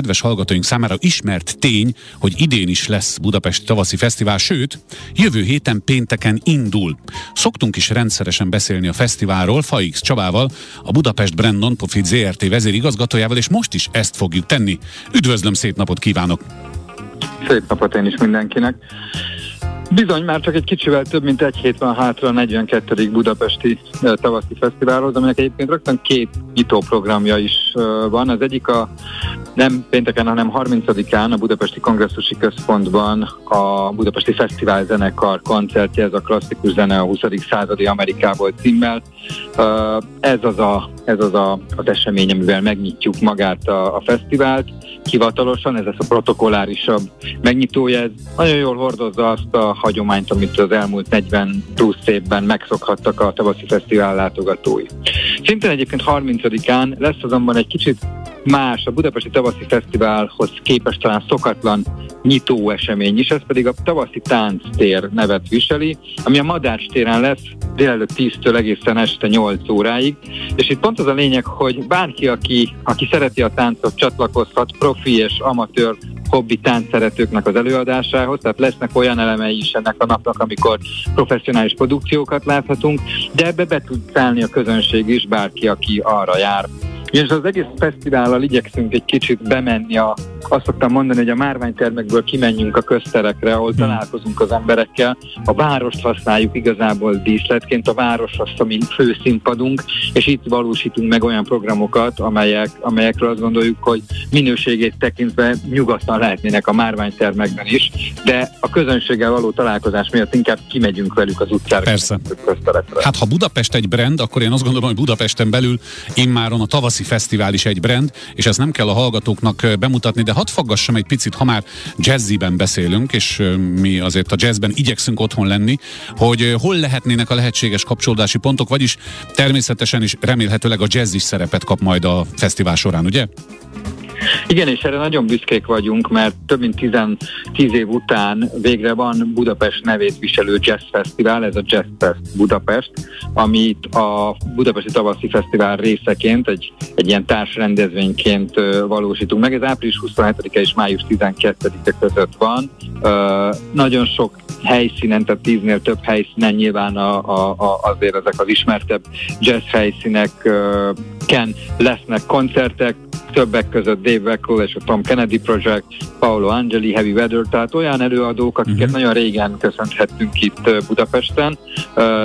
kedves hallgatóink számára ismert tény, hogy idén is lesz Budapesti Tavaszi Fesztivál, sőt, jövő héten pénteken indul. Szoktunk is rendszeresen beszélni a fesztiválról Faix Csabával, a Budapest Brand Nonprofit ZRT vezérigazgatójával, és most is ezt fogjuk tenni. Üdvözlöm, szép napot kívánok! Szép napot én is mindenkinek! Bizony, már csak egy kicsivel több, mint egy hét van hátra a 42. Budapesti tavaszi fesztiválhoz, aminek egyébként rögtön két nyitóprogramja is van. Az egyik a nem pénteken, hanem 30-án a Budapesti Kongresszusi Központban a Budapesti Fesztivál zenekar koncertje, ez a klasszikus zene a 20. századi Amerikából címmel. Ez az a, ez az, a, az esemény, amivel megnyitjuk magát a, a fesztivált hivatalosan, ez lesz a protokollárisabb megnyitója. Ez nagyon jól hordozza azt a hagyományt, amit az elmúlt 40 plusz évben megszokhattak a tavaszi fesztivál látogatói. Szintén egyébként 30-án lesz azonban egy kicsit más a Budapesti Tavaszi Fesztiválhoz képest talán szokatlan nyitó esemény is, ez pedig a Tavaszi Tánctér nevet viseli, ami a Madács téren lesz délelőtt 10-től egészen este 8 óráig, és itt pont az a lényeg, hogy bárki, aki, aki szereti a táncot, csatlakozhat profi és amatőr hobbi táncszeretőknek az előadásához, tehát lesznek olyan elemei is ennek a napnak, amikor professzionális produkciókat láthatunk, de ebbe be tud szállni a közönség is, bárki, aki arra jár, és az egész fesztivállal igyekszünk egy kicsit bemenni a, azt szoktam mondani, hogy a márványtermekből kimenjünk a közterekre, ahol hmm. találkozunk az emberekkel. A várost használjuk igazából díszletként, a város az a mi főszínpadunk, és itt valósítunk meg olyan programokat, amelyek, amelyekről azt gondoljuk, hogy minőségét tekintve nyugodtan lehetnének a márványtermekben is, de a közönséggel való találkozás miatt inkább kimegyünk velük az utcára. Persze. Hát ha Budapest egy brand, akkor én azt gondolom, hogy Budapesten belül immáron a tavaszi fesztivál is egy brand, és ezt nem kell a hallgatóknak bemutatni, de hadd faggassam egy picit, ha már jazziben beszélünk, és mi azért a jazzben igyekszünk otthon lenni, hogy hol lehetnének a lehetséges kapcsolódási pontok, vagyis természetesen is remélhetőleg a jazz is szerepet kap majd a fesztivál során, ugye? Igen, és erre nagyon büszkék vagyunk, mert több mint 10, 10 év után végre van Budapest nevét viselő jazz fesztivál, ez a Jazz Fest Budapest, amit a Budapesti Tavaszi Fesztivál részeként, egy, egy ilyen társrendezvényként valósítunk meg. Ez április 27-e és május 12-e között van. Uh, nagyon sok helyszínen, tehát tíznél több helyszínen nyilván a, a, a, azért ezek az ismertebb jazz helyszínek uh, ken lesznek koncertek, többek között Dave Weckl és a Tom Kennedy Project, Paolo Angeli, Heavy Weather, tehát olyan előadók, akiket uh-huh. nagyon régen köszönhettünk itt Budapesten,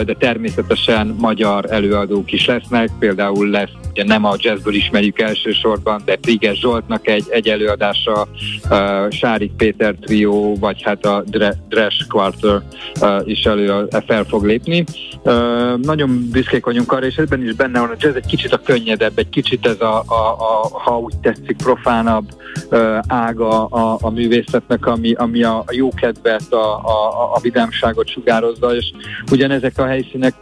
de természetesen magyar előadók is lesznek, például lesz ugye nem a jazzből ismerjük elsősorban, de Priges Zsoltnak egy, egy előadása, uh, Sárik Péter trió, vagy hát a Dre, Dresh Quarter uh, is elő fel fog lépni. Uh, nagyon büszkék vagyunk arra, és ebben is benne van a jazz egy kicsit a könnyedebb, egy kicsit ez a, a, a ha úgy tetszik, profánabb uh, ága a, a művészetnek, ami, ami a, a jókedvet, a, a, a vidámságot sugározza, és ugyanezek a helyszínek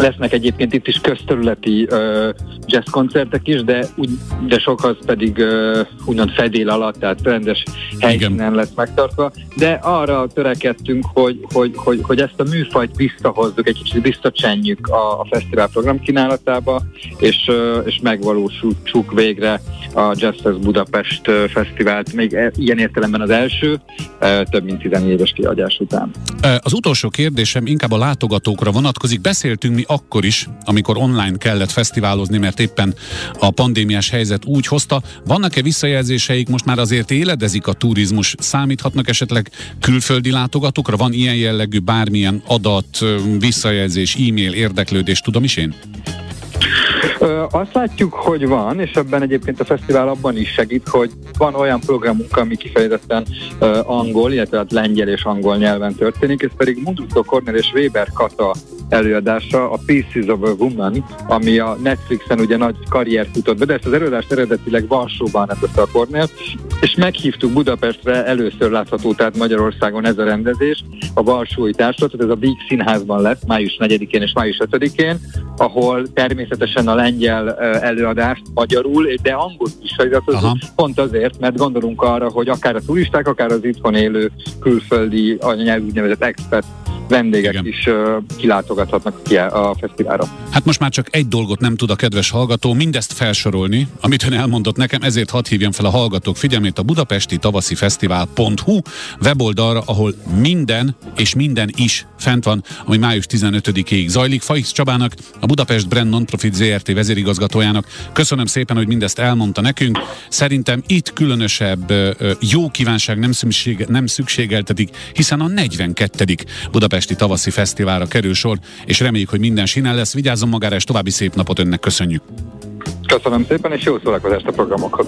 Lesznek egyébként itt is közterületi uh, jazz koncertek is, de, úgy, de sok az pedig uh, úgymond fedél alatt, tehát rendes helyszínen lesz megtartva. De arra törekedtünk, hogy, hogy, hogy, hogy ezt a műfajt visszahozzuk, egy kicsit visszacsenjük a, a fesztivál program kínálatába, és, uh, és megvalósítsuk végre a Jazz Fest Budapest Fesztivált, még e, ilyen értelemben az első, több mint 10 éves kiadás után. Az utolsó kérdésem inkább a látogatókra vonatkozik. Beszéltünk mi akkor is, amikor online kellett fesztiválozni, mert éppen a pandémiás helyzet úgy hozta. Vannak-e visszajelzéseik, most már azért éledezik a turizmus, számíthatnak esetleg külföldi látogatókra? Van ilyen jellegű bármilyen adat, visszajelzés, e-mail, érdeklődés, tudom is én? Azt látjuk, hogy van, és ebben egyébként a fesztivál abban is segít, hogy van olyan programunk, ami kifejezetten ö, angol, illetve hát lengyel és angol nyelven történik, ez pedig Munduszko Kornél és Weber Kata előadása, a Pieces of a Woman, ami a Netflixen ugye nagy karriert futott be, de ezt az előadást eredetileg Varsóban rendezte a Kornél, és meghívtuk Budapestre, először látható, tehát Magyarországon ez a rendezés, a Varsói Társulatot, ez a Víg Színházban lesz, május 4-én és május 5-én, ahol természetesen a lengyel előadást magyarul, de angol is feliratot, pont azért, mert gondolunk arra, hogy akár a turisták, akár az itthon élő külföldi anyanyelvű úgynevezett expat vendégek Igen. is kilátogathatnak ki a fesztiválra. Hát most már csak egy dolgot nem tud a kedves hallgató, mindezt felsorolni, amit ön elmondott nekem, ezért hadd hívjam fel a hallgatók figyelmét a budapesti tavaszi fesztivál.hu weboldalra, ahol minden és minden is fent van, ami május 15-ig zajlik. Faisz Csabának, a Budapest Brand Nonprofit ZRT vezérigazgatójának köszönöm szépen, hogy mindezt elmondta nekünk. Szerintem itt különösebb jó kívánság nem, szükség, nem szükségeltetik, hiszen a 42. Budapesti Tavaszi Fesztiválra kerül sor, és reméljük, hogy minden sinel lesz. Vigyázzon magára, és további szép napot önnek köszönjük. Köszönöm szépen, és jó szórakozást a programokhoz.